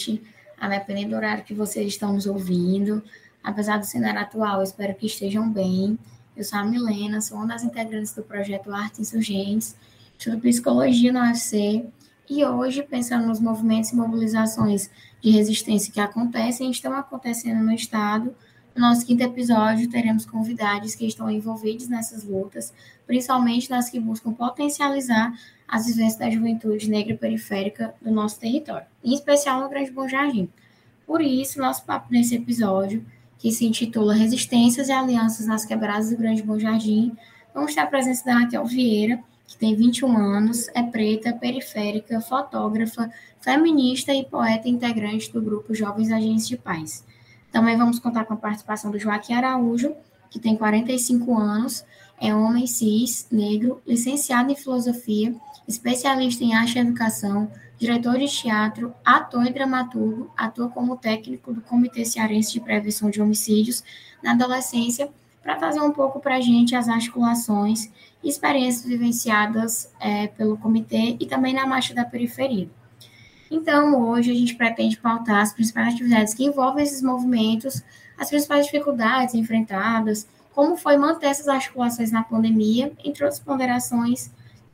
noite, a depender do horário que vocês estão nos ouvindo. Apesar do cenário atual, espero que estejam bem. Eu sou a Milena, sou uma das integrantes do projeto Arte Insurgentes, estudo psicologia na UFC e hoje, pensando nos movimentos e mobilizações de resistência que acontecem e estão acontecendo no Estado, no nosso quinto episódio teremos convidados que estão envolvidos nessas lutas, principalmente nas que buscam potencializar as vivências da juventude negra periférica do nosso território, em especial no Grande Bom Jardim. Por isso, nosso papo nesse episódio, que se intitula Resistências e Alianças nas Quebradas do Grande Bom Jardim, vamos ter a presença da Raquel Vieira, que tem 21 anos, é preta, periférica, fotógrafa, feminista e poeta integrante do grupo Jovens Agentes de Paz. Também vamos contar com a participação do Joaquim Araújo, que tem 45 anos, é homem cis, negro, licenciado em filosofia, especialista em arte e educação, diretor de teatro, ator e dramaturgo, atua como técnico do Comitê Cearense de Prevenção de Homicídios na adolescência, para trazer um pouco para a gente as articulações experiências vivenciadas é, pelo comitê e também na marcha da periferia. Então, hoje a gente pretende pautar as principais atividades que envolvem esses movimentos, as principais dificuldades enfrentadas, como foi manter essas articulações na pandemia, entre outras ponderações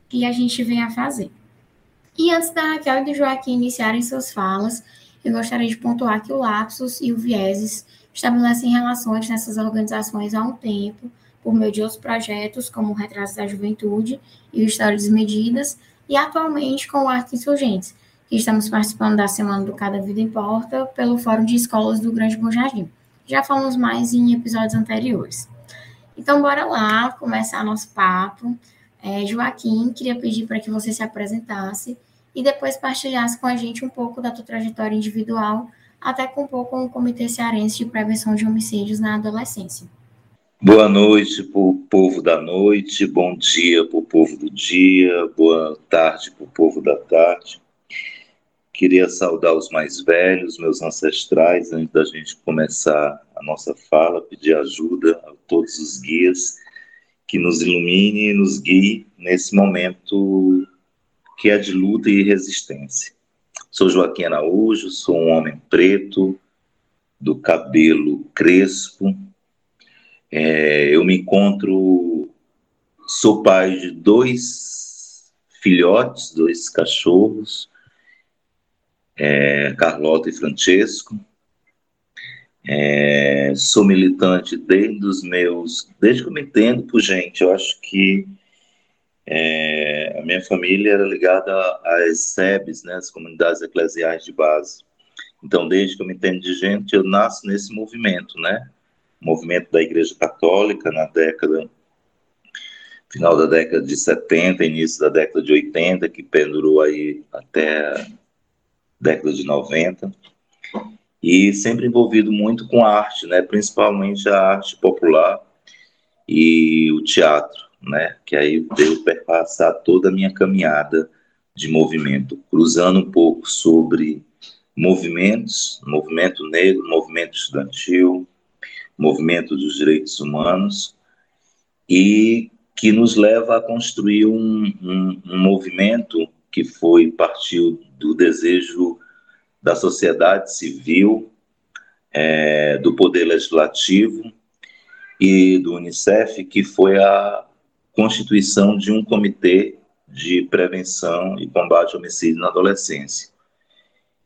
que a gente vem a fazer. E antes da Raquel e do Joaquim iniciarem suas falas, eu gostaria de pontuar que o Lapsus e o Vieses estabelecem relações nessas organizações há um tempo, por meio de outros projetos, como o Retratos da Juventude e o História Desmedidas, e atualmente com o Arte Insurgentes, que estamos participando da Semana do Cada Vida Importa pelo Fórum de Escolas do Grande Bom Jardim. Já falamos mais em episódios anteriores. Então, bora lá começar nosso papo. É, Joaquim, queria pedir para que você se apresentasse e depois partilhasse com a gente um pouco da tua trajetória individual, até com pouco com o Comitê Cearense de Prevenção de Homicídios na Adolescência. Boa noite para o povo da noite, bom dia para o povo do dia, boa tarde para o povo da tarde. Queria saudar os mais velhos, meus ancestrais, antes da gente começar a nossa fala, pedir ajuda a todos os guias que nos ilumine e nos guie nesse momento que é de luta e resistência. Sou Joaquim Araújo, sou um homem preto, do cabelo crespo, é, eu me encontro, sou pai de dois filhotes, dois cachorros, é, Carlota e Francesco. É, sou militante desde os meus, desde que eu me entendo por gente. Eu acho que é, a minha família era ligada às SEBs, né, as comunidades eclesiais de base. Então, desde que eu me entendo de gente, eu nasço nesse movimento, né? movimento da Igreja Católica na década final da década de 70, início da década de 80, que pendurou aí até a década de 90, e sempre envolvido muito com arte, né, principalmente a arte popular e o teatro, né, que aí veio perpassar toda a minha caminhada de movimento, cruzando um pouco sobre movimentos, movimento negro, movimento estudantil, movimento dos direitos humanos e que nos leva a construir um, um, um movimento que foi partiu do desejo da sociedade civil, é, do poder legislativo e do Unicef, que foi a constituição de um comitê de prevenção e combate ao homicídio na adolescência.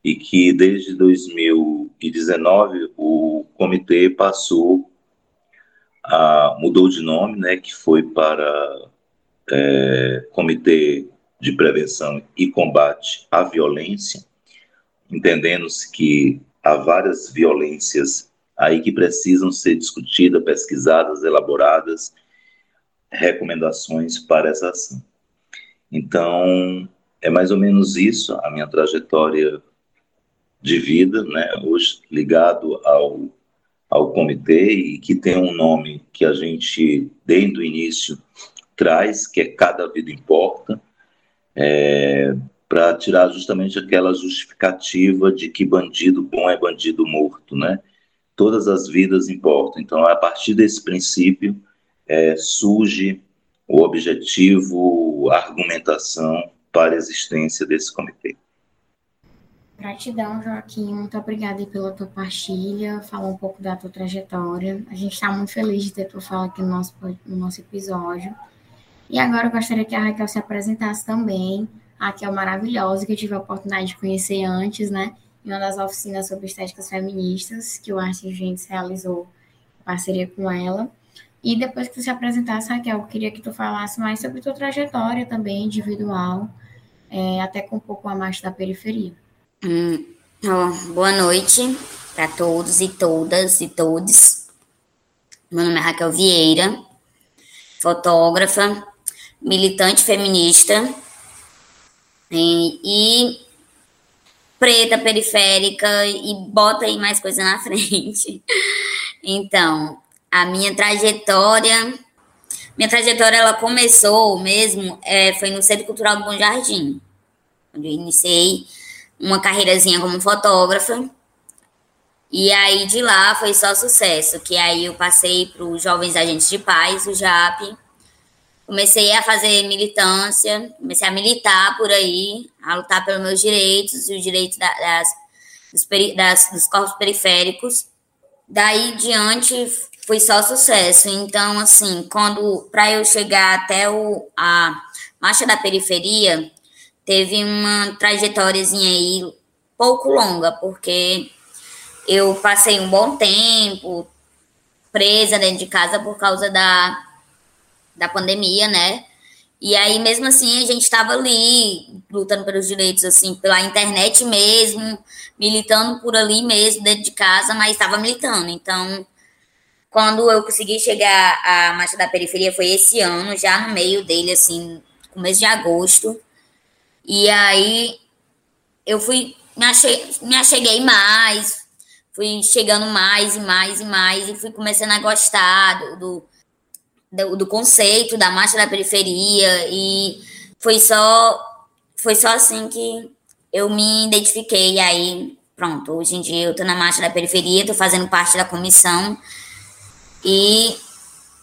E que desde 2019 o comitê passou a mudou de nome, né, que foi para é, Comitê de Prevenção e Combate à Violência, entendendo-se que há várias violências aí que precisam ser discutidas, pesquisadas, elaboradas, recomendações para essa ação. Então, é mais ou menos isso a minha trajetória de vida, né, hoje ligado ao, ao comitê e que tem um nome que a gente, desde o início, traz, que é Cada Vida Importa, é, para tirar justamente aquela justificativa de que bandido bom é bandido morto, né? Todas as vidas importam. Então, a partir desse princípio, é, surge o objetivo, a argumentação para a existência desse comitê. Gratidão, Joaquim. Muito obrigada pela tua partilha, falar um pouco da tua trajetória. A gente está muito feliz de ter tua fala aqui no nosso, no nosso episódio. E agora eu gostaria que a Raquel se apresentasse também. A Raquel maravilhosa, que eu tive a oportunidade de conhecer antes, né? Em uma das oficinas sobre estéticas feministas que o Arte Gentes realizou em parceria com ela. E depois que tu se apresentasse, Raquel, eu queria que tu falasse mais sobre tua trajetória também individual, é, até com um pouco a mais da periferia. Hum, boa noite para todos e todas e todos. Meu nome é Raquel Vieira, fotógrafa, militante feminista e, e preta periférica e bota aí mais coisa na frente. Então, a minha trajetória, minha trajetória ela começou mesmo, é, foi no Centro Cultural do Bom Jardim, onde eu iniciei uma carreirazinha como fotógrafa. E aí de lá foi só sucesso, que aí eu passei para os Jovens Agentes de Paz, o JAP. Comecei a fazer militância, comecei a militar por aí, a lutar pelos meus direitos e os direitos da, das, dos, das, dos corpos periféricos. Daí diante foi só sucesso. Então, assim, quando para eu chegar até o, a marcha da periferia, teve uma trajetóriazinha aí pouco longa, porque eu passei um bom tempo presa dentro de casa por causa da, da pandemia, né? E aí, mesmo assim, a gente estava ali, lutando pelos direitos, assim, pela internet mesmo, militando por ali mesmo, dentro de casa, mas estava militando. Então, quando eu consegui chegar à Marcha da Periferia, foi esse ano, já no meio dele, assim, começo de agosto. E aí eu fui, me, achei, me acheguei mais, fui chegando mais e mais e mais, e fui começando a gostar do, do, do conceito da marcha da periferia, e foi só, foi só assim que eu me identifiquei. E aí, pronto, hoje em dia eu tô na marcha da periferia, tô fazendo parte da comissão, e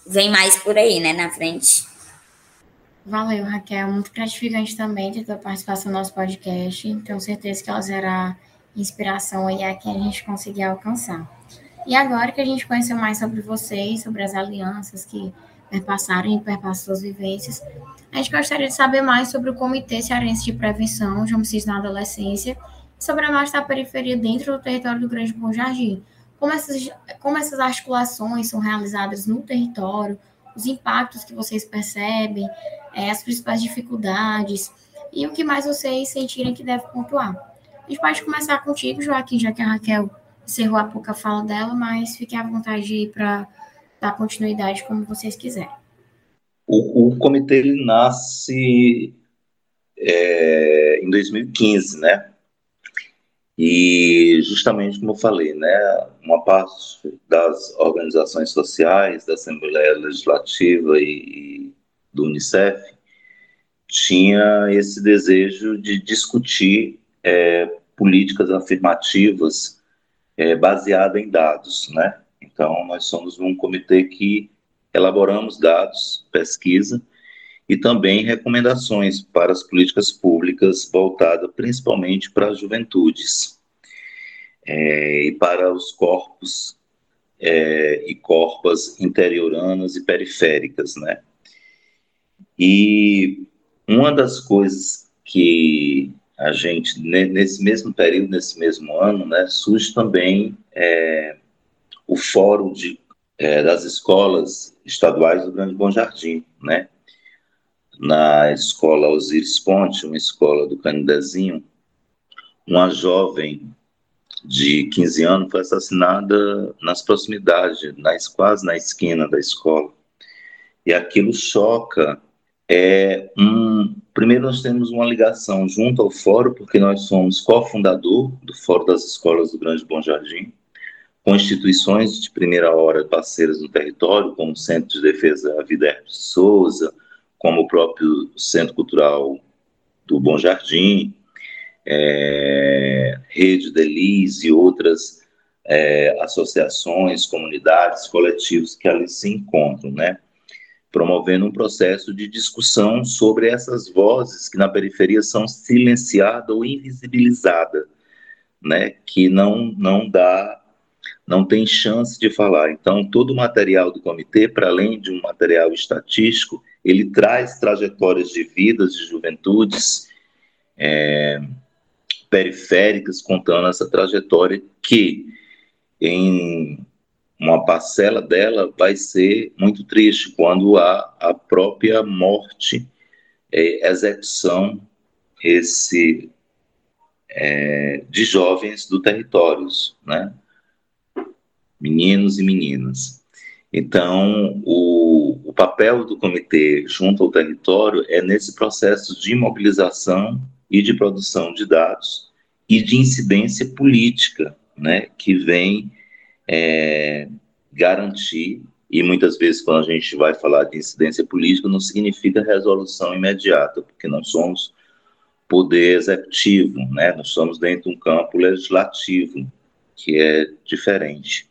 vem mais por aí, né, na frente. Valeu, Raquel. Muito gratificante também ter tua participação no nosso podcast. Tenho certeza que ela será inspiração aí a quem a gente conseguir alcançar. E agora que a gente conheceu mais sobre vocês, sobre as alianças que perpassaram e perpassam suas vivências, a gente gostaria de saber mais sobre o Comitê Cearense de Prevenção de Homicídios na Adolescência sobre a marcha da periferia dentro do território do Grande Bom Jardim. Como essas, como essas articulações são realizadas no território, os impactos que vocês percebem, é, as principais dificuldades e o que mais vocês sentirem que deve pontuar. A gente pode começar contigo, Joaquim, já que a Raquel encerrou a pouca fala dela, mas fique à vontade para dar continuidade como vocês quiserem. O, o comitê ele nasce é, em 2015, né? E justamente como eu falei, né, uma parte das organizações sociais, da Assembleia Legislativa e, e do Unicef tinha esse desejo de discutir é, políticas afirmativas é, baseadas em dados, né? Então nós somos um comitê que elaboramos dados, pesquisa e também recomendações para as políticas públicas voltadas principalmente para as juventudes é, e para os corpos é, e corpas interioranas e periféricas, né? E uma das coisas que a gente, nesse mesmo período, nesse mesmo ano, né, surge também é, o Fórum de, é, das Escolas Estaduais do Grande Bom Jardim, né? na escola Osiris Ponte, uma escola do Canidezinho, uma jovem de 15 anos foi assassinada nas proximidades, nas, quase na esquina da escola. E aquilo choca. É um, primeiro, nós temos uma ligação junto ao Fórum, porque nós somos cofundador do Fórum das Escolas do Grande Bom Jardim, com instituições de primeira hora parceiras no território, como o Centro de Defesa da Vida de Souza, como o próprio Centro Cultural do Bom Jardim, é, Rede Delis e outras é, associações, comunidades, coletivos que ali se encontram, né? Promovendo um processo de discussão sobre essas vozes que na periferia são silenciadas ou invisibilizadas né, que não, não dá, não tem chance de falar. Então, todo o material do comitê, para além de um material estatístico, ele traz trajetórias de vidas de juventudes é, periféricas contando essa trajetória que, em uma parcela dela, vai ser muito triste quando há a própria morte, é, execução, esse é, de jovens do territórios, né? Meninos e meninas. Então, o, o papel do comitê junto ao território é nesse processo de mobilização e de produção de dados e de incidência política, né, que vem é, garantir, e muitas vezes quando a gente vai falar de incidência política, não significa resolução imediata, porque não somos poder executivo, né? Nós estamos dentro de um campo legislativo, que é diferente.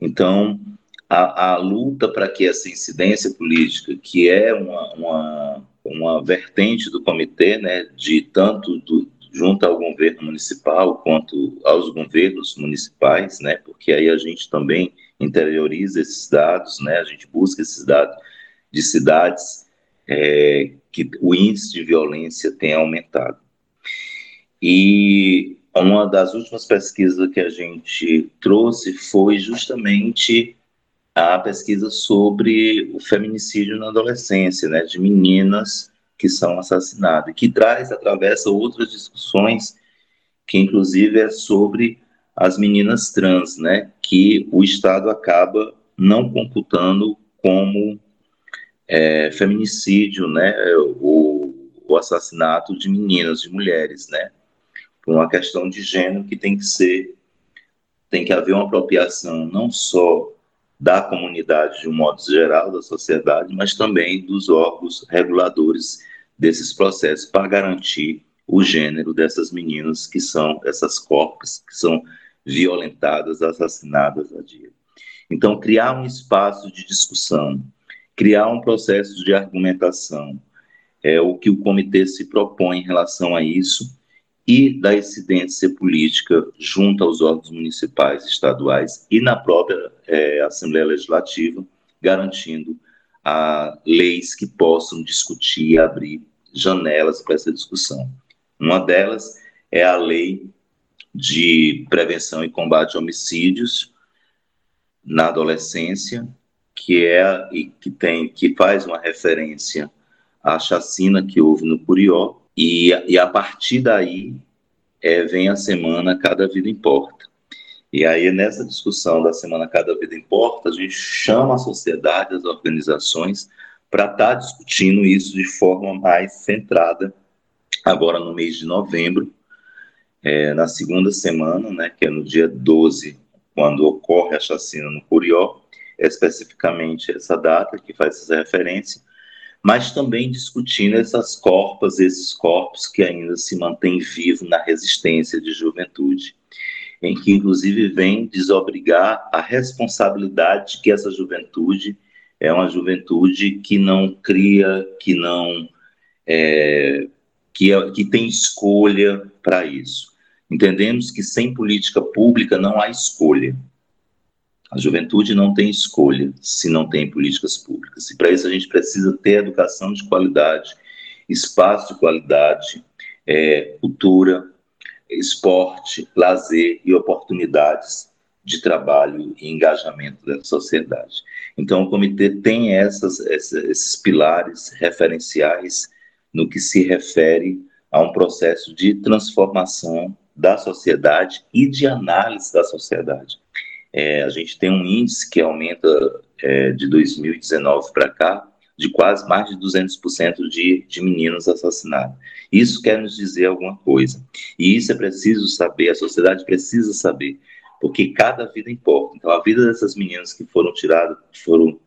Então, a, a luta para que essa incidência política, que é uma, uma, uma vertente do comitê, né, de tanto do, junto ao governo municipal quanto aos governos municipais, né, porque aí a gente também interioriza esses dados, né, a gente busca esses dados de cidades é, que o índice de violência tem aumentado. E uma das últimas pesquisas que a gente trouxe foi justamente a pesquisa sobre o feminicídio na adolescência, né, de meninas que são assassinadas, que traz, atravessa outras discussões, que inclusive é sobre as meninas trans, né, que o Estado acaba não computando como é, feminicídio, né, o, o, assassinato de meninas, de mulheres, né, por uma questão de gênero que tem que ser, tem que haver uma apropriação não só da comunidade de um modo geral, da sociedade, mas também dos órgãos reguladores desses processos para garantir o gênero dessas meninas que são essas corpos que são violentadas, assassinadas a dia. Então, criar um espaço de discussão, criar um processo de argumentação. É o que o comitê se propõe em relação a isso e da incidência política junto aos órgãos municipais, estaduais e na própria é, Assembleia Legislativa, garantindo a leis que possam discutir e abrir janelas para essa discussão. Uma delas é a lei de prevenção e combate a homicídios na adolescência, que é e que tem que faz uma referência à chacina que houve no Curió e, e a partir daí é, vem a semana Cada Vida Importa. E aí nessa discussão da semana Cada Vida Importa a gente chama a sociedade, as organizações para estar tá discutindo isso de forma mais centrada agora no mês de novembro, é, na segunda semana, né, que é no dia 12, quando ocorre a chacina no Curió, especificamente essa data que faz essa referência, mas também discutindo essas corpas, esses corpos que ainda se mantêm vivos na resistência de juventude, em que inclusive vem desobrigar a responsabilidade que essa juventude é uma juventude que não cria, que não é, que, é, que tem escolha para isso. Entendemos que sem política pública não há escolha. A juventude não tem escolha se não tem políticas públicas. E para isso a gente precisa ter educação de qualidade, espaço de qualidade, é, cultura, esporte, lazer e oportunidades de trabalho e engajamento da sociedade. Então, o comitê tem essas, esses pilares referenciais no que se refere a um processo de transformação da sociedade e de análise da sociedade. É, a gente tem um índice que aumenta é, de 2019 para cá de quase mais de 200% de, de meninos assassinados. Isso quer nos dizer alguma coisa. E isso é preciso saber, a sociedade precisa saber, porque cada vida importa. Então, a vida dessas meninas que foram tiradas, que foram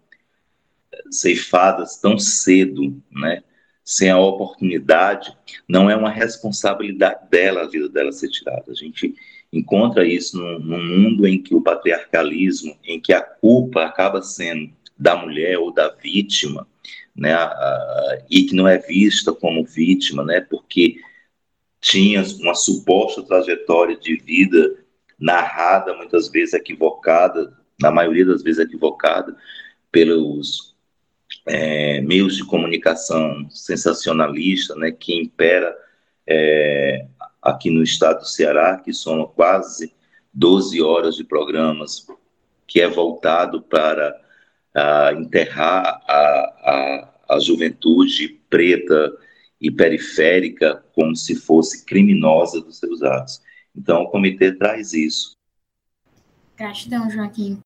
é, ceifadas tão cedo, né, sem a oportunidade, não é uma responsabilidade dela a vida dela ser tirada. A gente encontra isso num, mundo em que o patriarcalismo, em que a culpa acaba sendo da mulher ou da vítima, né, e que não é vista como vítima, né, porque tinha uma suposta trajetória de vida narrada, muitas vezes equivocada, na maioria das vezes equivocada, pelos é, meios de comunicação sensacionalista, né, que impera é, aqui no estado do Ceará, que são quase 12 horas de programas, que é voltado para a, enterrar a, a, a juventude preta e periférica como se fosse criminosa dos seus atos. Então, o comitê traz isso. Gratidão, Joaquim.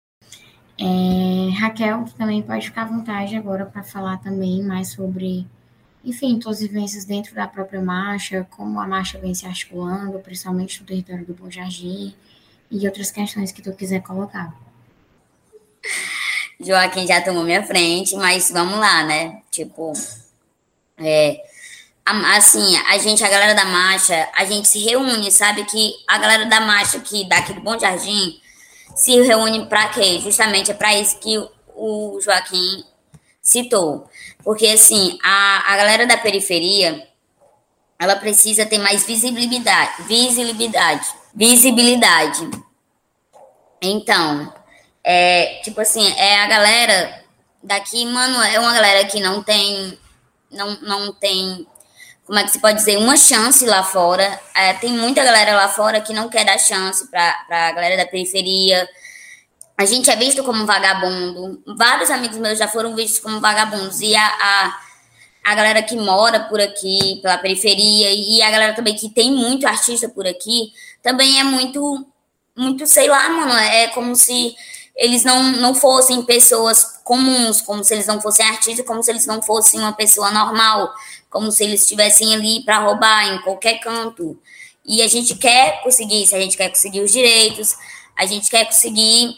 É, Raquel também pode ficar à vontade agora para falar também mais sobre, enfim, suas vivências dentro da própria marcha, como a marcha vem se articulando, principalmente no território do Bom Jardim, e outras questões que tu quiser colocar. Joaquim já tomou minha frente, mas vamos lá, né? Tipo, é, assim, a gente, a galera da marcha, a gente se reúne, sabe? Que a galera da marcha aqui, daqui do Bom Jardim, se reúne para quê? Justamente é para isso que o Joaquim citou. Porque, assim, a, a galera da periferia, ela precisa ter mais visibilidade, visibilidade, visibilidade. Então, é, tipo assim, é a galera daqui, mano, é uma galera que não tem, não, não tem como é que se pode dizer, uma chance lá fora. É, tem muita galera lá fora que não quer dar chance para a galera da periferia. A gente é visto como vagabundo. Vários amigos meus já foram vistos como vagabundos. E a, a, a galera que mora por aqui, pela periferia, e a galera também que tem muito artista por aqui, também é muito, muito, sei lá, mano, é como se eles não, não fossem pessoas comuns, como se eles não fossem artistas, como se eles não fossem uma pessoa normal como se eles estivessem ali para roubar em qualquer canto. E a gente quer conseguir isso, a gente quer conseguir os direitos, a gente quer conseguir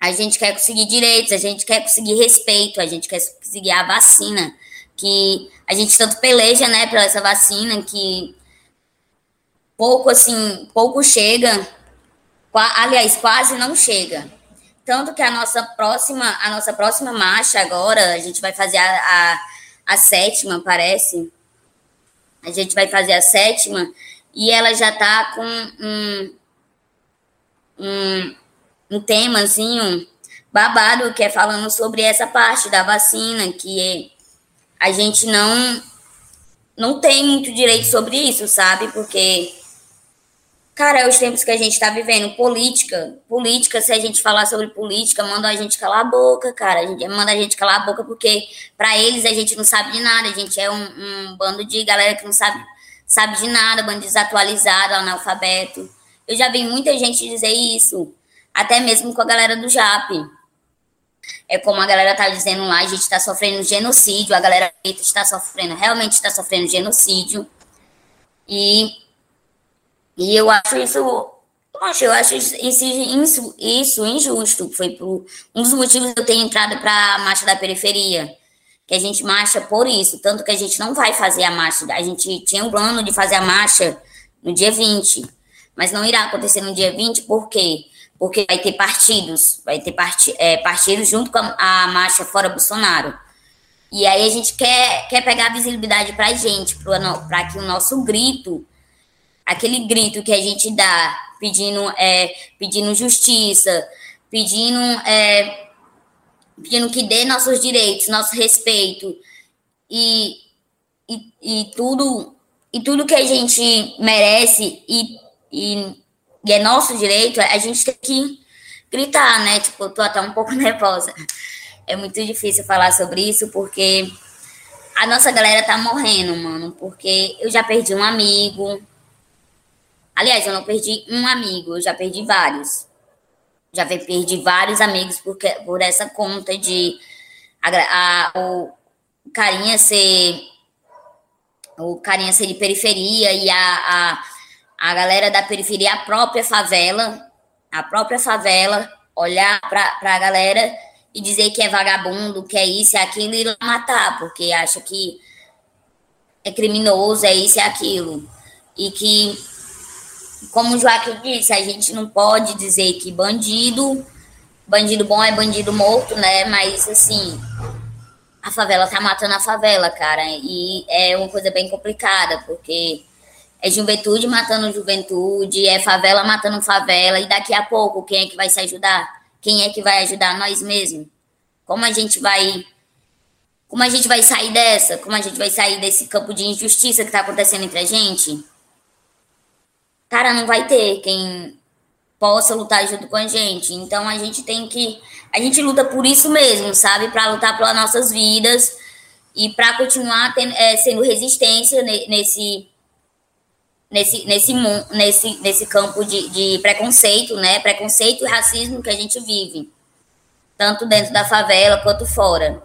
a gente quer conseguir direitos, a gente quer conseguir respeito, a gente quer conseguir a vacina, que a gente tanto peleja, né, pela essa vacina que pouco assim, pouco chega, aliás, quase não chega. Tanto que a nossa próxima, a nossa próxima marcha agora, a gente vai fazer a, a a sétima, parece. A gente vai fazer a sétima e ela já tá com um, um, um temazinho babado que é falando sobre essa parte da vacina, que a gente não não tem muito direito sobre isso, sabe? Porque Cara, é os tempos que a gente tá vivendo. Política, política, se a gente falar sobre política, manda a gente calar a boca, cara. A gente manda a gente calar a boca porque para eles a gente não sabe de nada. A gente é um, um, bando de galera que não sabe, sabe de nada, bando desatualizado, analfabeto. Eu já vi muita gente dizer isso, até mesmo com a galera do JAP. É como a galera tá dizendo lá, a gente está sofrendo genocídio, a galera está sofrendo, realmente está sofrendo genocídio. E e eu acho isso, poxa, eu acho isso, isso, injusto. Foi por, um dos motivos que eu tenho entrado para a marcha da periferia, que a gente marcha por isso, tanto que a gente não vai fazer a marcha. A gente tinha um plano de fazer a marcha no dia 20, mas não irá acontecer no dia 20, por quê? Porque vai ter partidos, vai ter part, é, partidos junto com a, a marcha fora Bolsonaro. E aí a gente quer, quer pegar a visibilidade para a gente, para que o nosso grito aquele grito que a gente dá pedindo, é, pedindo justiça, pedindo, é, pedindo que dê nossos direitos, nosso respeito e, e, e tudo e tudo que a gente merece e, e, e, é nosso direito, a gente tem que gritar, né? Tipo, tô até um pouco nervosa. É muito difícil falar sobre isso porque a nossa galera tá morrendo, mano. Porque eu já perdi um amigo, Aliás, eu não perdi um amigo, eu já perdi vários. Já perdi vários amigos porque, por essa conta de a, a, o carinha ser o carinha ser de periferia e a, a, a galera da periferia, a própria favela, a própria favela, olhar para a galera e dizer que é vagabundo, que é isso, é aquilo, e matar, porque acha que é criminoso, é isso, é aquilo. E que como o Joaquim disse, a gente não pode dizer que bandido, bandido bom é bandido morto, né? Mas assim, a favela tá matando a favela, cara. E é uma coisa bem complicada, porque é juventude matando juventude, é favela matando favela, e daqui a pouco quem é que vai se ajudar? Quem é que vai ajudar nós mesmos? Como a gente vai como a gente vai sair dessa? Como a gente vai sair desse campo de injustiça que está acontecendo entre a gente? Cara, não vai ter quem possa lutar junto com a gente. Então a gente tem que. A gente luta por isso mesmo, sabe? Para lutar pelas nossas vidas e para continuar tendo, é, sendo resistência nesse nesse, nesse, nesse, nesse campo de, de preconceito, né? Preconceito e racismo que a gente vive, tanto dentro da favela quanto fora.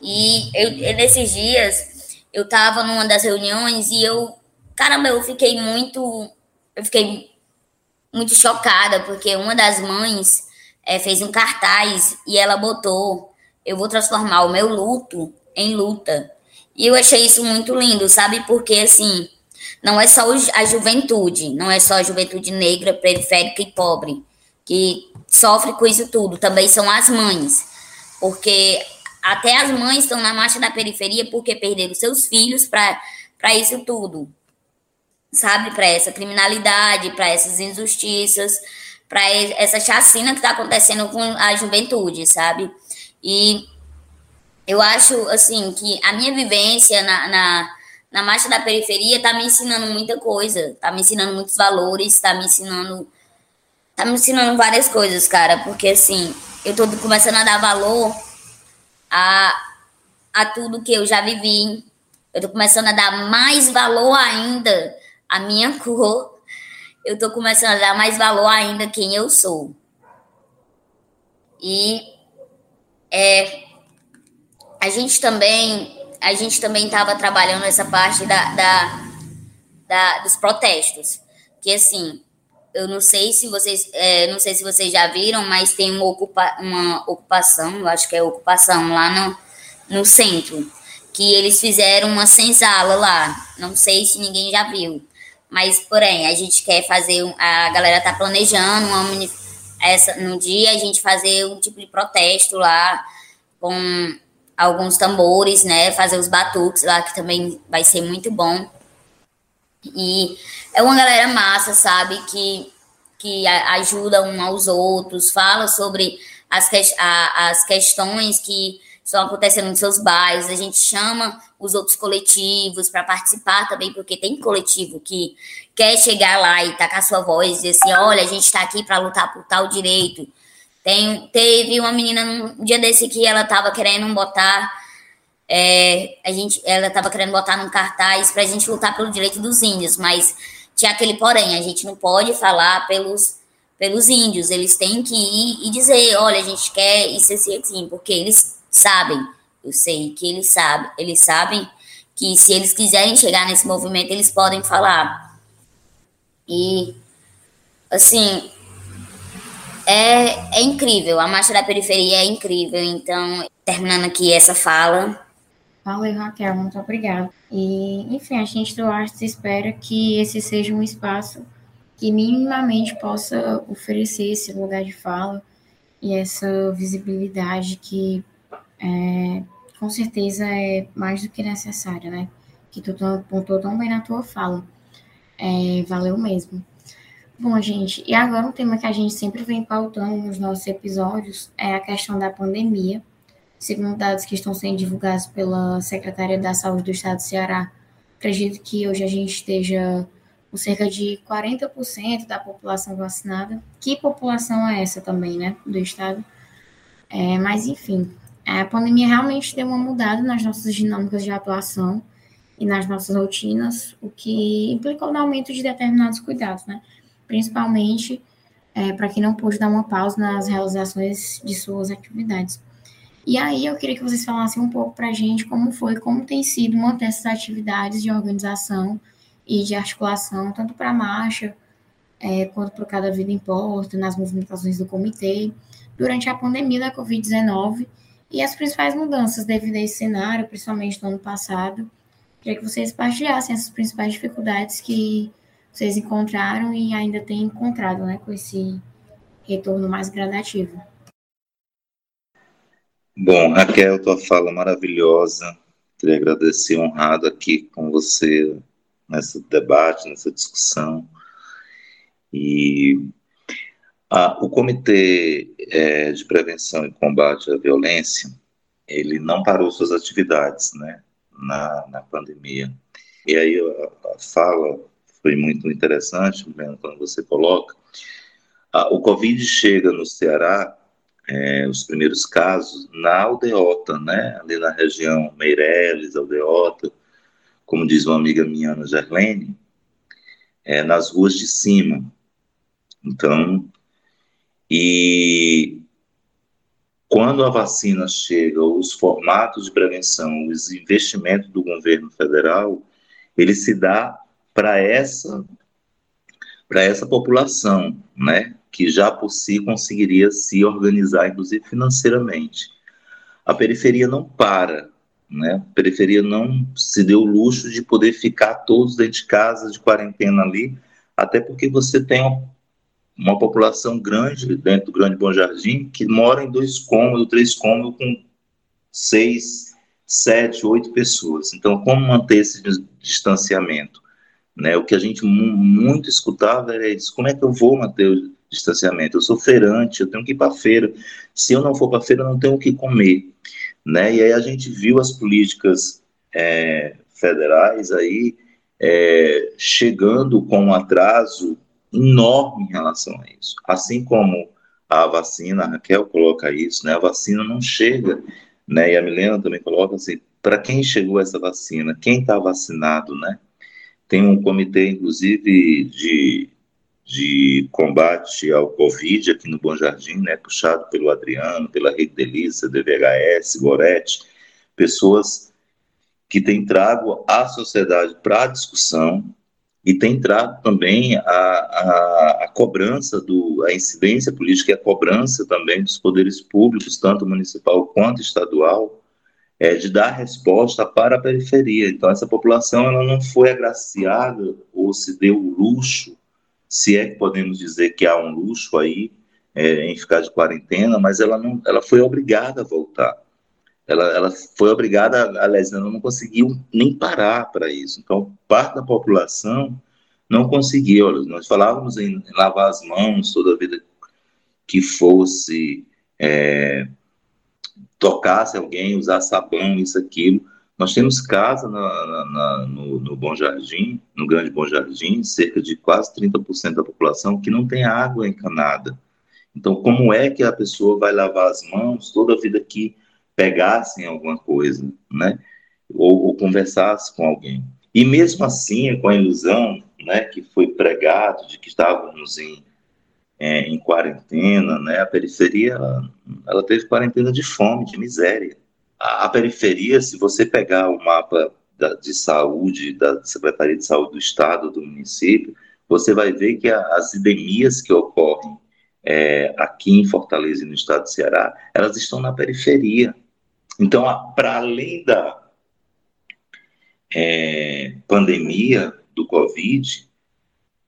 E eu, nesses dias, eu tava numa das reuniões e eu, caramba, eu fiquei muito, eu fiquei muito chocada, porque uma das mães é, fez um cartaz e ela botou, eu vou transformar o meu luto em luta. E eu achei isso muito lindo, sabe? Porque, assim, não é só a juventude, não é só a juventude negra, periférica e pobre que sofre com isso tudo, também são as mães, porque até as mães estão na marcha da periferia porque perderam seus filhos para isso tudo, sabe? Para essa criminalidade, para essas injustiças, para essa chacina que está acontecendo com a juventude, sabe? E eu acho, assim, que a minha vivência na, na na marcha da periferia tá me ensinando muita coisa, tá me ensinando muitos valores, tá me ensinando tá me ensinando várias coisas, cara, porque assim, eu tô começando a dar valor a a tudo que eu já vivi. Eu tô começando a dar mais valor ainda à minha cor. Eu tô começando a dar mais valor ainda a quem eu sou. E é, a gente também a gente também estava trabalhando essa parte da, da, da, dos protestos. Que assim, eu não sei se vocês, é, não sei se vocês já viram, mas tem uma, ocupa, uma ocupação, eu acho que é ocupação lá no, no centro, que eles fizeram uma senzala lá. Não sei se ninguém já viu. Mas, porém, a gente quer fazer, a galera tá planejando uma, essa, no dia a gente fazer um tipo de protesto lá com alguns tambores, né? Fazer os batuques lá, que também vai ser muito bom. E é uma galera massa, sabe? Que, que ajuda um aos outros, fala sobre as, que, a, as questões que estão acontecendo nos seus bairros. A gente chama os outros coletivos para participar também, porque tem coletivo que quer chegar lá e tacar sua voz e dizer assim: olha, a gente está aqui para lutar por tal direito tem, teve uma menina num dia desse que ela tava querendo botar. É, a gente, ela tava querendo botar num cartaz para a gente lutar pelo direito dos índios, mas tinha aquele porém, a gente não pode falar pelos, pelos índios, eles têm que ir e dizer, olha, a gente quer isso assim, assim, porque eles sabem, eu sei que eles sabem, eles sabem que se eles quiserem chegar nesse movimento, eles podem falar. E, assim, é, é incrível, a marcha da periferia é incrível. Então, terminando aqui essa fala. Valeu, Raquel, muito obrigada. E, enfim, a gente do Artes espera que esse seja um espaço que minimamente possa oferecer esse lugar de fala e essa visibilidade que é, com certeza é mais do que necessária, né? Que tu apontou tão bem na tua fala. É, valeu mesmo. Bom, gente, e agora um tema que a gente sempre vem pautando nos nossos episódios é a questão da pandemia. Segundo dados que estão sendo divulgados pela Secretaria da Saúde do Estado do Ceará, acredito que hoje a gente esteja com cerca de 40% da população vacinada. Que população é essa também, né, do Estado? É, mas, enfim, a pandemia realmente deu uma mudada nas nossas dinâmicas de atuação e nas nossas rotinas, o que implicou no aumento de determinados cuidados, né? Principalmente é, para quem não pôde dar uma pausa nas realizações de suas atividades. E aí eu queria que vocês falassem um pouco para a gente como foi, como tem sido manter essas atividades de organização e de articulação, tanto para a marcha é, quanto para Cada Vida Importa, nas movimentações do comitê, durante a pandemia da Covid-19 e as principais mudanças devido a esse cenário, principalmente no ano passado. Queria que vocês partilhassem essas principais dificuldades que vocês encontraram e ainda têm encontrado, né, com esse retorno mais gradativo. Bom, Raquel, tua fala maravilhosa. Queria agradecer honrado aqui com você nesse debate, nessa discussão. E o Comitê é, de Prevenção e Combate à Violência, ele não parou suas atividades, né, na, na pandemia. E aí a, a fala foi muito interessante, quando você coloca, o Covid chega no Ceará, é, os primeiros casos, na aldeota, né, ali na região Meireles, aldeota, como diz uma amiga minha, Ana Gerlene, é, nas ruas de cima. Então, e quando a vacina chega, os formatos de prevenção, os investimentos do governo federal, ele se dá para essa para essa população, né, que já por si conseguiria se organizar, inclusive financeiramente. A periferia não para, né? A periferia não se deu o luxo de poder ficar todos dentro de casa de quarentena ali, até porque você tem uma população grande dentro do Grande Bom Jardim que mora em dois cômodos, três cômodos com seis, sete, oito pessoas. Então, como manter esse distanciamento? Né? O que a gente muito escutava era isso: como é que eu vou manter o distanciamento? Eu sou feirante, eu tenho que ir para feira. Se eu não for para feira, eu não tenho o que comer. Né? E aí a gente viu as políticas é, federais aí é, chegando com um atraso enorme em relação a isso. Assim como a vacina, a Raquel coloca isso, né? A vacina não chega, né? E a Milena também coloca assim, para quem chegou essa vacina, quem está vacinado, né? Tem um comitê, inclusive, de, de combate ao Covid aqui no Bom Jardim, né? Puxado pelo Adriano, pela Rede Delícia, DVHS, Goretti, pessoas que têm trago a sociedade para a discussão, e tem entrado também a, a, a, cobrança, do, a incidência política e a cobrança também dos poderes públicos, tanto municipal quanto estadual, é, de dar resposta para a periferia. Então, essa população ela não foi agraciada ou se deu o luxo, se é que podemos dizer que há um luxo aí é, em ficar de quarentena, mas ela, não, ela foi obrigada a voltar. Ela, ela foi obrigada, aliás, ela não conseguiu nem parar para isso. Então, parte da população não conseguiu. Nós falávamos em lavar as mãos toda a vida que fosse, é, tocasse alguém, usar sabão, isso, aquilo. Nós temos casa na, na, no, no, Bom Jardim, no Grande Bom Jardim, cerca de quase 30% da população que não tem água encanada. Então, como é que a pessoa vai lavar as mãos toda a vida que pegassem alguma coisa, né? Ou, ou conversasse com alguém. E mesmo assim, com a ilusão, né, que foi pregado de que estávamos em, é, em quarentena, né? A periferia, ela, teve quarentena de fome, de miséria. A, a periferia, se você pegar o mapa da, de saúde da Secretaria de Saúde do Estado, do município, você vai ver que a, as endemias que ocorrem é, aqui em Fortaleza e no estado do Ceará, elas estão na periferia. Então, para além da é, pandemia do Covid,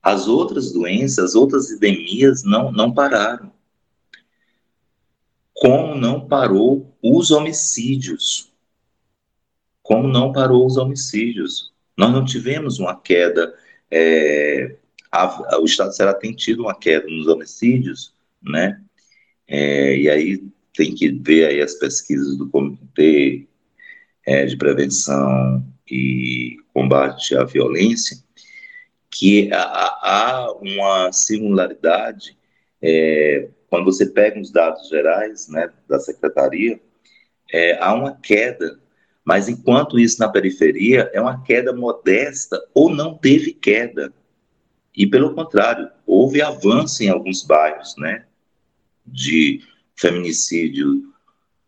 as outras doenças, as outras endemias não, não pararam. Como não parou os homicídios? Como não parou os homicídios? Nós não tivemos uma queda, é, a, a, o Estado será tem tido uma queda nos homicídios, né? É, e aí tem que ver aí as pesquisas do Comitê é, de Prevenção e Combate à Violência, que há, há uma singularidade é, quando você pega os dados gerais né, da Secretaria, é, há uma queda, mas enquanto isso na periferia é uma queda modesta ou não teve queda. E pelo contrário, houve avanço em alguns bairros, né? De feminicídio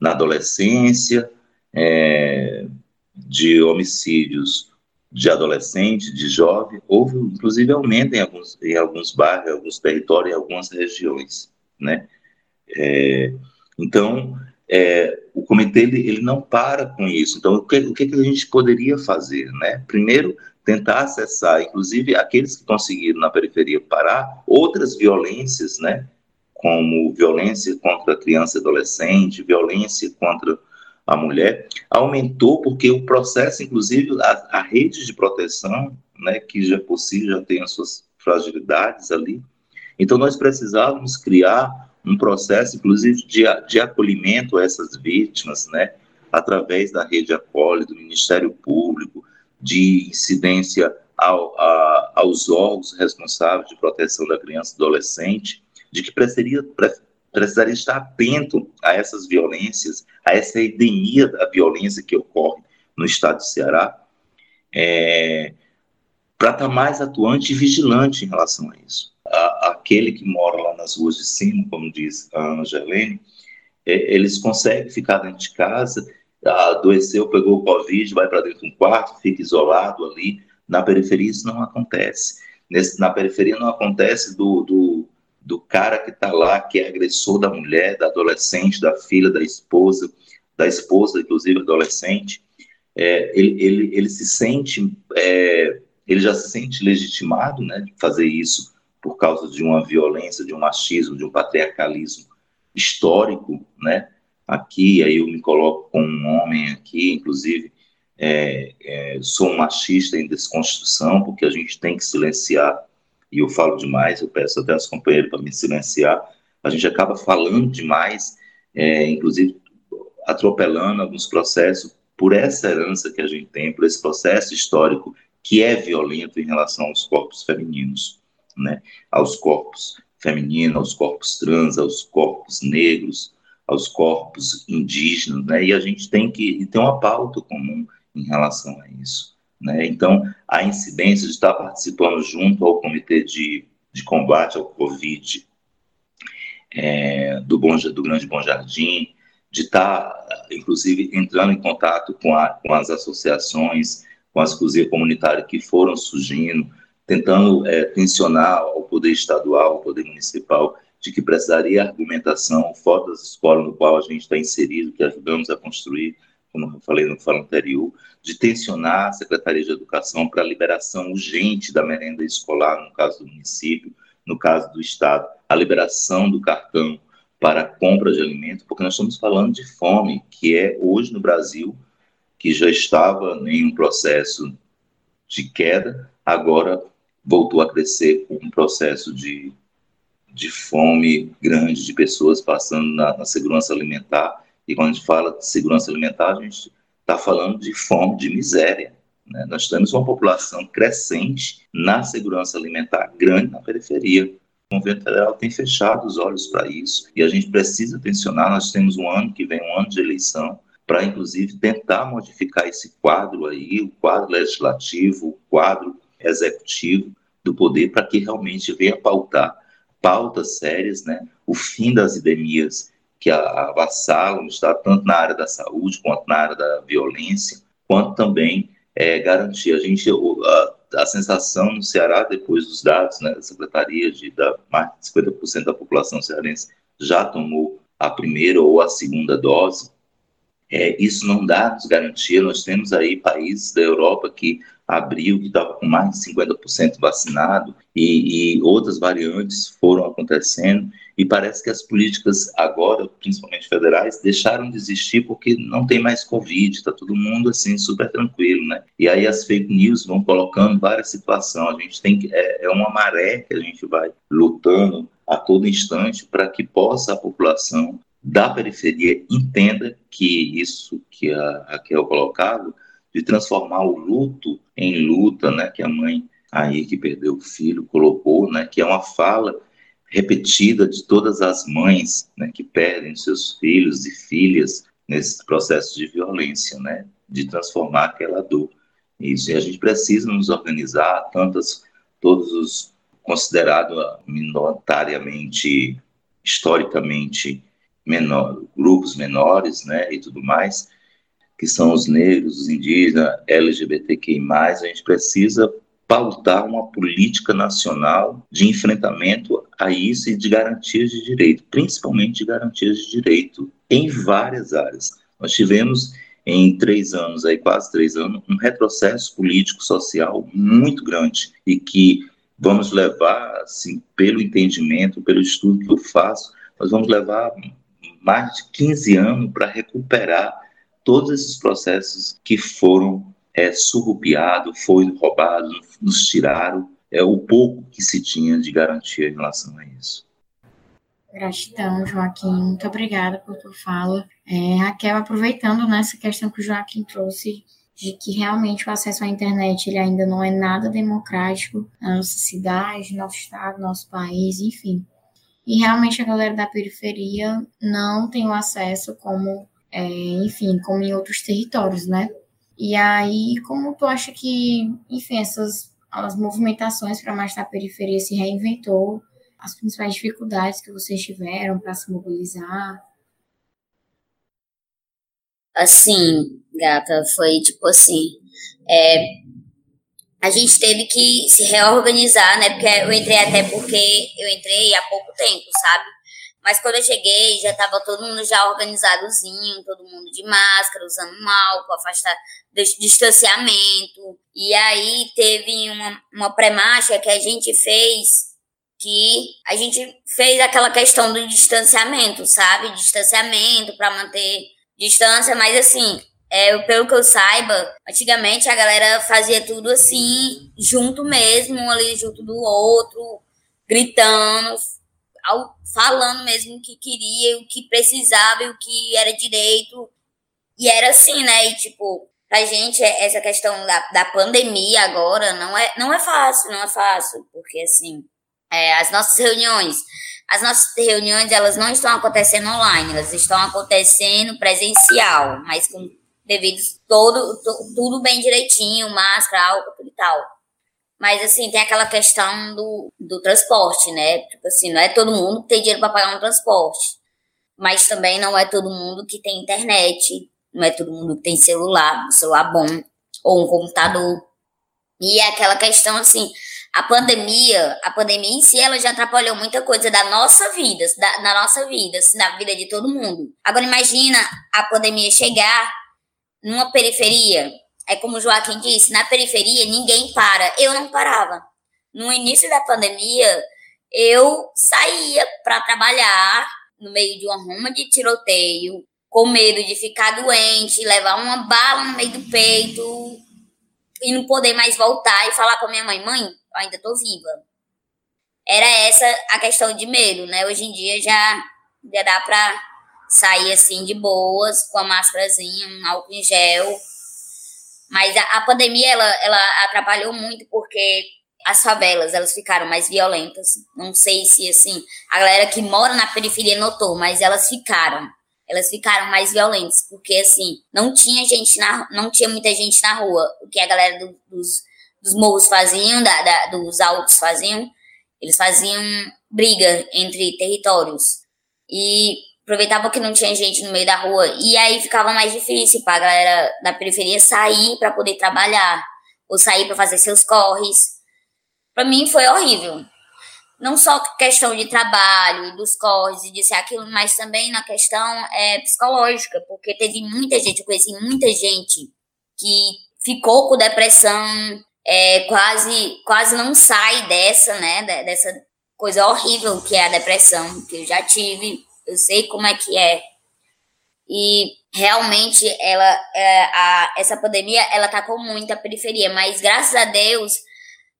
na adolescência, é, de homicídios de adolescente, de jovem, houve inclusive aumento em alguns, em alguns bairros, em alguns territórios, em algumas regiões, né? É, então, é, o comitê ele, ele, não para com isso. Então, o que, o que a gente poderia fazer, né? Primeiro, tentar acessar, inclusive aqueles que conseguiram na periferia parar, outras violências, né? como violência contra criança e adolescente, violência contra à mulher, aumentou porque o processo, inclusive, a, a rede de proteção, né, que já por si já tem as suas fragilidades ali, então nós precisávamos criar um processo, inclusive, de, de acolhimento a essas vítimas, né, através da rede Acolhe, do Ministério Público, de incidência ao, a, aos órgãos responsáveis de proteção da criança e adolescente, de que precisaria, precisaria estar atento a essas violências, a essa epidemia da violência que ocorre no estado de Ceará, é, para estar mais atuante e vigilante em relação a isso. A, aquele que mora lá nas ruas de cima, como diz a Angelene, é, eles conseguem ficar dentro de casa, adoeceu, pegou o Covid, vai para dentro de um quarto, fica isolado ali. Na periferia isso não acontece. Nesse, na periferia não acontece do, do, do cara que está lá, que é agressor da mulher, da adolescente, da filha, da esposa, da esposa, inclusive adolescente. É, ele, ele, ele se sente, é, ele já se sente legitimado né, de fazer isso por causa de uma violência, de um machismo, de um patriarcalismo histórico, né? Aqui, aí eu me coloco como um homem aqui, inclusive, é, é, sou um machista em desconstrução, porque a gente tem que silenciar, e eu falo demais, eu peço até aos companheiros para me silenciar, a gente acaba falando demais, é, inclusive atropelando alguns processos por essa herança que a gente tem, por esse processo histórico que é violento em relação aos corpos femininos, né? aos corpos femininos, aos corpos trans, aos corpos negros, aos corpos indígenas, né? E a gente tem que ter uma pauta comum em relação a isso, né? Então, a incidência de estar participando junto ao Comitê de, de Combate ao Covid é, do, Bom, do Grande Bom Jardim, de estar, inclusive, entrando em contato com, a, com as associações, com as cozinhas comunitárias que foram surgindo, tentando é, tensionar ao poder estadual, ao poder municipal, de que precisaria argumentação fora das escolas no qual a gente está inserido, que ajudamos a construir, como eu falei no fala anterior, de tensionar a Secretaria de Educação para a liberação urgente da merenda escolar, no caso do município, no caso do Estado, a liberação do cartão para compra de alimentos, porque nós estamos falando de fome, que é hoje no Brasil, que já estava em um processo de queda, agora voltou a crescer com um processo de, de fome grande, de pessoas passando na, na segurança alimentar. E quando a gente fala de segurança alimentar, a gente está falando de fome, de miséria. Né? Nós temos uma população crescente na segurança alimentar, grande na periferia. O governo federal tem fechado os olhos para isso e a gente precisa tensionar. Nós temos um ano que vem, um ano de eleição, para inclusive tentar modificar esse quadro aí, o quadro legislativo, o quadro executivo do poder para que realmente venha pautar pautas sérias, né? O fim das epidemias que avassalam o Estado, tanto na área da saúde, quanto na área da violência, quanto também é, garantir. A gente, a, a, sensação no Ceará, depois dos dados né, da Secretaria, de da, mais de 50% da população cearense já tomou a primeira ou a segunda dose, é, isso não dá-nos garantia. Nós temos aí países da Europa que abril, que estava com mais de 50% vacinado, e, e, outras variantes foram acontecendo, e parece que as políticas agora, principalmente federais, deixaram de existir porque não tem mais Covid, está todo mundo assim super tranquilo, né? E aí as fake news vão colocando várias situações, a gente tem que, é, é uma maré que a gente vai lutando a todo instante para que possa a população da periferia entenda que isso que a Raquel colocava, de transformar o luto em luta, né, que a mãe aí que perdeu o filho colocou, né, que é uma fala repetida de todas as mães, né, que perdem seus filhos e filhas nesse processo de violência, né, de transformar aquela dor. Isso, e a gente precisa nos organizar, tantas, todos os considerados minoritariamente, historicamente menor, grupos menores, né, e tudo mais, que são os negros, os indígenas, LGBTQI+, a gente precisa pautar uma política nacional de enfrentamento a isso e de garantias de direito, principalmente de garantias de direito em várias áreas. Nós tivemos em três anos, aí quase três anos, um retrocesso político social muito grande e que vamos levar, assim, pelo entendimento, pelo estudo que eu faço, nós vamos levar mais de 15 anos para recuperar todos esses processos que foram é, surrupiados, foi roubado, nos tiraram é, o pouco que se tinha de garantia em relação a isso. Gratidão, Joaquim. Muito obrigada por tua fala. É, Raquel, aproveitando nessa questão que o Joaquim trouxe de que realmente o acesso à internet ele ainda não é nada democrático na nossa cidade, nosso estado, nosso país, enfim. E realmente a galera da periferia não tem o acesso como, é, enfim, como em outros territórios, né? E aí, como tu acha que, enfim, essas as movimentações para mais da periferia se reinventou, as principais dificuldades que vocês tiveram para se mobilizar? Assim, gata, foi tipo assim. É, a gente teve que se reorganizar, né? Porque eu entrei até porque eu entrei há pouco tempo, sabe? Mas quando eu cheguei, já estava todo mundo já organizadozinho, todo mundo de máscara, usando um álcool, afastar distanciamento. E aí teve uma, uma pré-marcha que a gente fez que a gente fez aquela questão do distanciamento, sabe? Distanciamento para manter distância, mas assim, é, pelo que eu saiba, antigamente a galera fazia tudo assim, junto mesmo, ali junto do outro, gritando, falando mesmo o que queria, o que precisava e o que era direito. E era assim, né? E tipo, pra gente, essa questão da, da pandemia agora não é, não é fácil, não é fácil, porque assim, é, as nossas reuniões as nossas reuniões elas não estão acontecendo online, elas estão acontecendo presencial, mas com devido todo tudo bem direitinho, máscara, álcool e tal. Mas assim, tem aquela questão do, do transporte, né? Tipo assim, não é todo mundo que tem dinheiro para pagar um transporte. Mas também não é todo mundo que tem internet, não é todo mundo que tem celular, um celular bom, ou um computador. E é aquela questão assim, a pandemia, a pandemia em si, ela já atrapalhou muita coisa da nossa vida, da, na nossa vida, assim, na vida de todo mundo. Agora imagina a pandemia chegar numa periferia. É como o Joaquim disse, na periferia ninguém para. Eu não parava. No início da pandemia, eu saía para trabalhar no meio de uma ruma de tiroteio, com medo de ficar doente, levar uma bala no meio do peito e não poder mais voltar e falar com a minha mãe, mãe, ainda tô viva. Era essa a questão de medo, né? Hoje em dia já, já dá pra sair assim de boas, com a máscarazinha, um álcool em gel. Mas a, a pandemia, ela, ela atrapalhou muito porque as favelas, elas ficaram mais violentas. Não sei se, assim, a galera que mora na periferia notou, mas elas ficaram. Elas ficaram mais violentas, porque, assim, não tinha gente na, não tinha muita gente na rua. O que a galera do, dos dos morros faziam, da, da, dos altos faziam, eles faziam briga entre territórios. E aproveitavam que não tinha gente no meio da rua. E aí ficava mais difícil para a galera da periferia sair para poder trabalhar, ou sair para fazer seus corres. Para mim foi horrível. Não só questão de trabalho e dos corres e disso e aquilo, mas também na questão é, psicológica, porque teve muita gente, eu conheci muita gente que ficou com depressão, é, quase, quase não sai dessa, né? Dessa coisa horrível que é a depressão, que eu já tive, eu sei como é que é. E realmente ela, é, a, essa pandemia, ela com muita periferia, mas graças a Deus,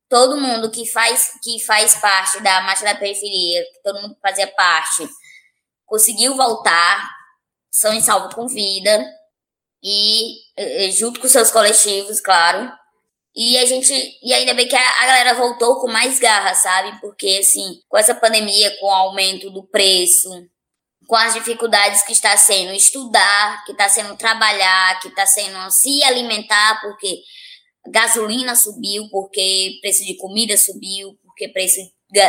todo mundo que faz, que faz parte da marcha da periferia, todo mundo fazia parte, conseguiu voltar, são em salvo com vida, e junto com seus coletivos, claro, e a gente. E ainda bem que a, a, galera voltou com mais garra, sabe? Porque, assim, com essa pandemia, com o aumento do preço, com as dificuldades que está sendo estudar, que está sendo trabalhar, que está sendo se alimentar, porque gasolina subiu, porque preço de comida subiu, porque preço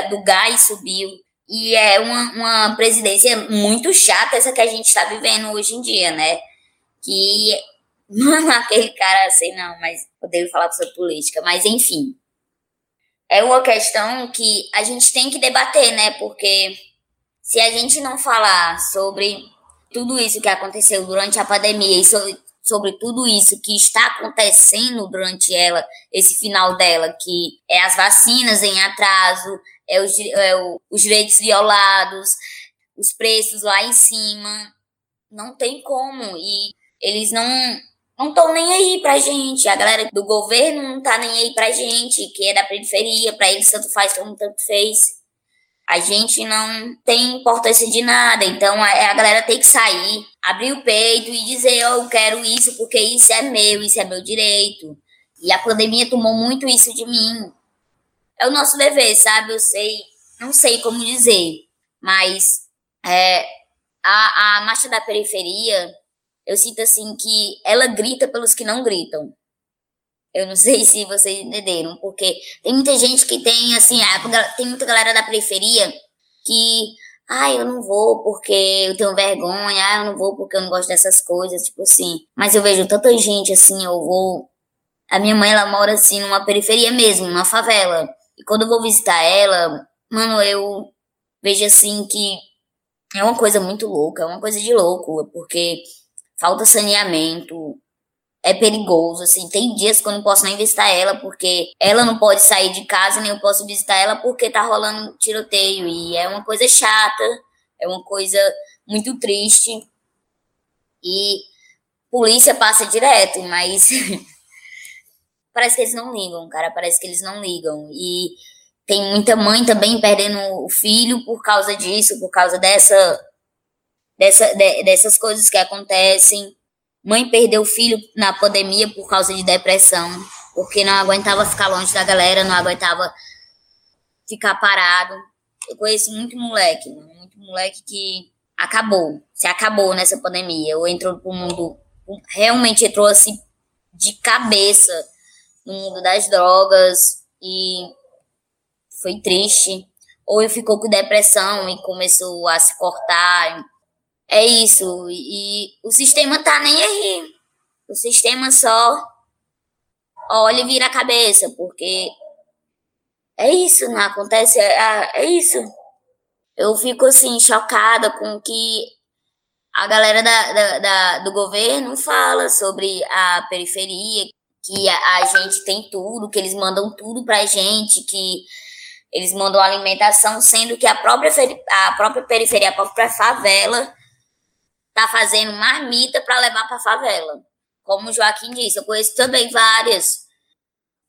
do gás subiu. E é uma, uma presidência muito chata essa que a gente está vivendo hoje em dia, né? Que não aquele cara assim, não, mas poderia falar sobre política, mas enfim. É uma questão que a gente tem que debater, né? Porque se a gente não falar sobre tudo isso que aconteceu durante a pandemia e sobre, sobre tudo isso que está acontecendo durante ela, esse final dela, que é as vacinas em atraso, é os, é o, os direitos violados, os preços lá em cima, não tem como. E eles não não estão nem aí pra gente. A galera do governo não tá nem aí pra gente, que é da periferia, pra eles tanto faz como tanto fez. A gente não tem importância de nada, então a, a galera tem que sair, abrir o peito e dizer: oh, eu quero isso porque isso é meu, isso é meu direito. E a pandemia tomou muito isso de mim. É o nosso dever, sabe? Eu sei, não sei como dizer, mas é, a, a marcha da periferia eu sinto assim que ela grita pelos que não gritam. Eu não sei se vocês entenderam, porque tem muita gente que tem, assim, tem muita galera da periferia que, ah, eu não vou porque eu tenho vergonha, ah, eu não vou porque eu não gosto dessas coisas, tipo assim. Mas eu vejo tanta gente, assim, eu vou. A minha mãe, ela mora, assim, numa periferia mesmo, numa favela. E quando eu vou visitar ela, mano, eu vejo, assim, que é uma coisa muito louca, é uma coisa de louco, porque falta saneamento, é perigoso, assim, tem dias que eu não posso nem visitar ela porque ela não pode sair de casa, nem eu posso visitar ela porque tá rolando tiroteio. E é uma coisa chata, é uma coisa muito triste. E polícia passa direto, mas parece que eles não ligam, cara, parece que eles não ligam. E tem muita mãe também perdendo o filho por causa disso, por causa dessa dessa, de, dessas coisas que acontecem. Mãe perdeu o filho na pandemia por causa de depressão, porque não aguentava ficar longe da galera, não aguentava ficar parado. Eu conheço muito moleque, muito moleque que acabou, se acabou nessa pandemia, ou entrou pro mundo, realmente entrou assim de cabeça no mundo das drogas e foi triste. Ou ficou com depressão e começou a se cortar, é isso. E, o sistema tá nem aí. O sistema só olha e vira a cabeça, porque é isso, não acontece. É, é isso. Eu fico assim, chocada com que a galera da, da, da, do governo fala sobre a periferia, que a, a, gente tem tudo, que eles mandam tudo pra gente, que eles mandam alimentação, sendo que a própria, a própria periferia, a própria favela tá fazendo marmita para levar para favela. Como o Joaquim disse, eu conheço também várias.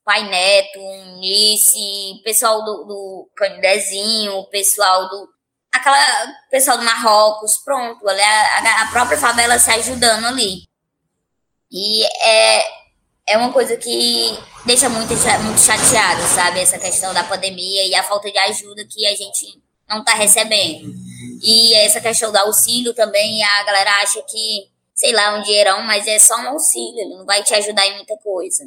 Pai Neto, Nice, pessoal do, do Canidezinho, pessoal do. Aquela pessoal do Marrocos, pronto, ali a, a própria favela se ajudando ali. E é, é uma coisa que deixa muito, muito chateado, sabe? Essa questão da pandemia e a falta de ajuda que a gente não tá recebendo. E essa questão do auxílio também, a galera acha que, sei lá, um dinheirão, mas é só um auxílio, ele não vai te ajudar em muita coisa.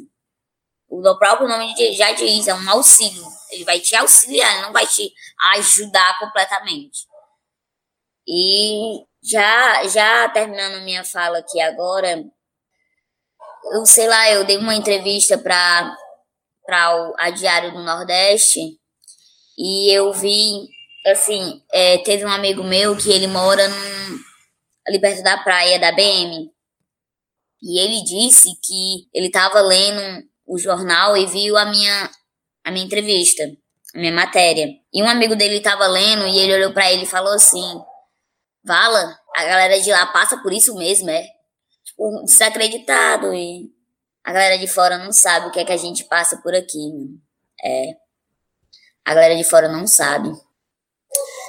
O próprio nome já diz, é um auxílio. Ele vai te auxiliar, não vai te ajudar completamente. E já, já terminando minha fala aqui agora, eu sei lá, eu dei uma entrevista para a Diário do Nordeste e eu vi assim, é, teve um amigo meu que ele mora num, ali perto da praia da BM. E ele disse que ele estava lendo o jornal e viu a minha, a minha entrevista, a minha matéria. E um amigo dele estava lendo e ele olhou para ele e falou assim: Vala, a galera de lá passa por isso mesmo, é? Tipo, desacreditado. E a galera de fora não sabe o que é que a gente passa por aqui. Né? É. A galera de fora não sabe.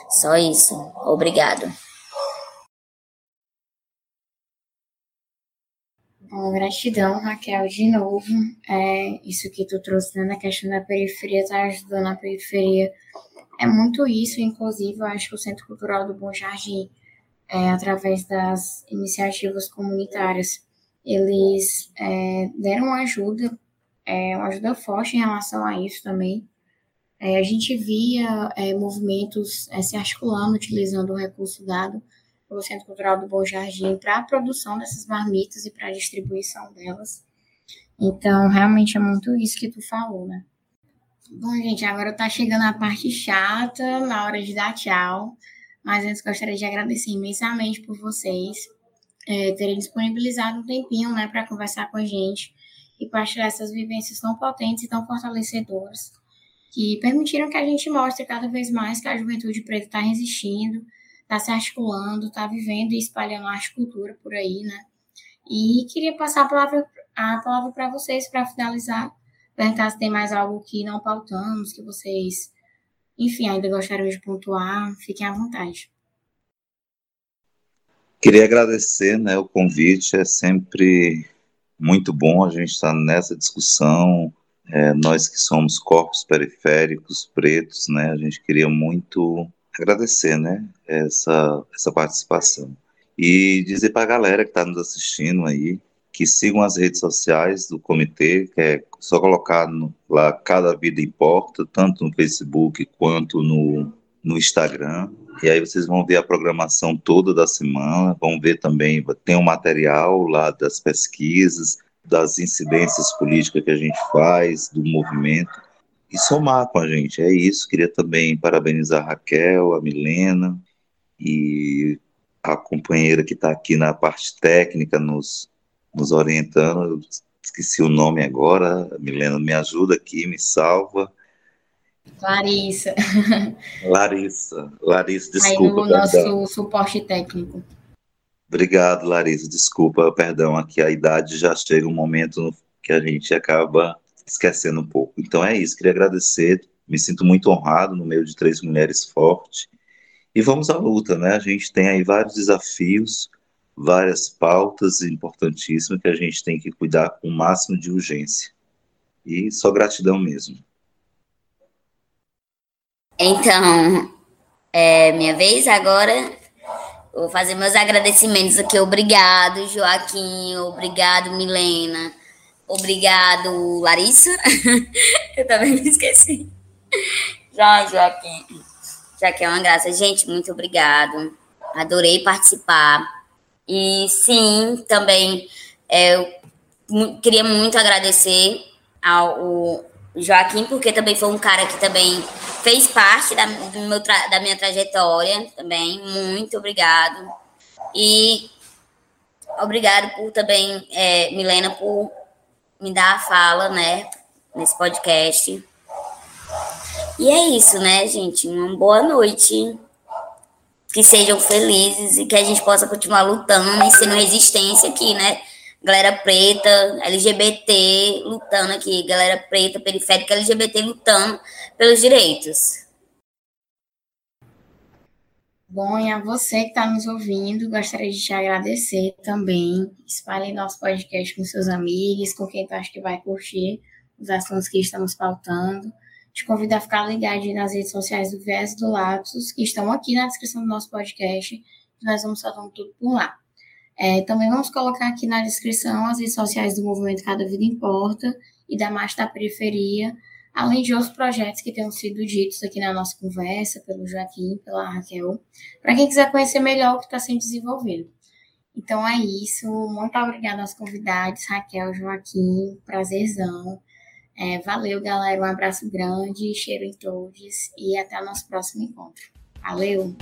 Só isso. Obrigado. Bom, gratidão, Raquel, de novo. É, isso que tu trouxe né, na questão da periferia, tá ajudando a periferia. É muito isso, inclusive, eu acho que o Centro Cultural do Bom Jardim, é, através das iniciativas comunitárias, eles é, deram ajuda, é, uma ajuda forte em relação a isso também. É, a gente via é, movimentos é, se articulando, utilizando o recurso dado pelo Centro Cultural do Bom Jardim para a produção dessas marmitas e para a distribuição delas. Então, realmente é muito isso que tu falou, né? Bom, gente, agora tá chegando a parte chata, na hora de dar tchau. Mas antes gostaria de agradecer imensamente por vocês é, terem disponibilizado um tempinho, né, para conversar com a gente e partilhar essas vivências tão potentes e tão fortalecedoras que permitiram que a gente mostre cada vez mais que a juventude preta está resistindo, está se articulando, está vivendo e espalhando arte e cultura por aí, né? E queria passar a palavra, a palavra para vocês para finalizar, perguntar se tem mais algo que não pautamos, que vocês, enfim, ainda gostariam de pontuar. Fiquem à vontade. Queria agradecer né, o convite, é sempre muito bom a gente estar nessa discussão. É, nós que somos corpos periféricos, pretos, né, a gente queria muito agradecer né, essa, essa participação. E dizer para a galera que está nos assistindo aí que sigam as redes sociais do comitê, que é só colocar no, lá Cada Vida Importa, tanto no Facebook quanto no, no Instagram. E aí vocês vão ver a programação toda da semana, vão ver também, tem um material lá das pesquisas, das incidências políticas que a gente faz, do movimento, e somar com a gente. É isso. Queria também parabenizar a Raquel, a Milena e a companheira que está aqui na parte técnica, nos, nos orientando. Eu esqueci o nome agora. Milena me ajuda aqui, me salva. Larissa. Larissa. Larissa, desculpa. Aí no nosso suporte técnico. Obrigado, Larissa. Desculpa, perdão, aqui a idade já chega um momento que a gente acaba esquecendo um pouco. Então é isso, queria agradecer, me sinto muito honrado no meio de três mulheres fortes. E vamos à luta, né? A gente tem aí vários desafios, várias pautas importantíssimas que a gente tem que cuidar com o máximo de urgência. E só gratidão mesmo. Então, é minha vez agora. Vou fazer meus agradecimentos aqui. Obrigado, Joaquim. Obrigado, Milena. Obrigado, Larissa. Eu também me esqueci. Já, Joaquim. Já que é uma graça. Gente, muito obrigado. Adorei participar. E sim, também é, eu queria muito agradecer ao Joaquim, porque também foi um cara que também fez parte da, da minha trajetória também. Muito obrigado. E obrigado por também, é, Milena, por me dar a fala, né, nesse podcast. E é isso, né, gente? Uma boa noite. Que sejam felizes e que a gente possa continuar lutando e sendo resistência aqui, né? Galera preta, LGBT lutando aqui, galera preta, periférica, LGBT lutando pelos direitos. Bom, e a você que está nos ouvindo, gostaria de te agradecer também. Espalhe nosso podcast com seus amigos, com quem tu acha que vai curtir os assuntos que estamos pautando. Te convido a ficar ligado nas redes sociais do Viés do Lapsus, que estão aqui na descrição do nosso podcast. Nós vamos soltando tudo por lá. É, também vamos colocar aqui na descrição as redes sociais do Movimento Cada Vida Importa e da Marcha da Periferia, além de outros projetos que tenham sido ditos aqui na nossa conversa, pelo Joaquim, pela Raquel, para quem quiser conhecer melhor o que está sendo desenvolvido. Então é isso. Muito obrigada aos convidados, Raquel, Joaquim, prazerzão. É, valeu, galera. Um abraço grande, cheiro em todos e até o nosso próximo encontro. Valeu!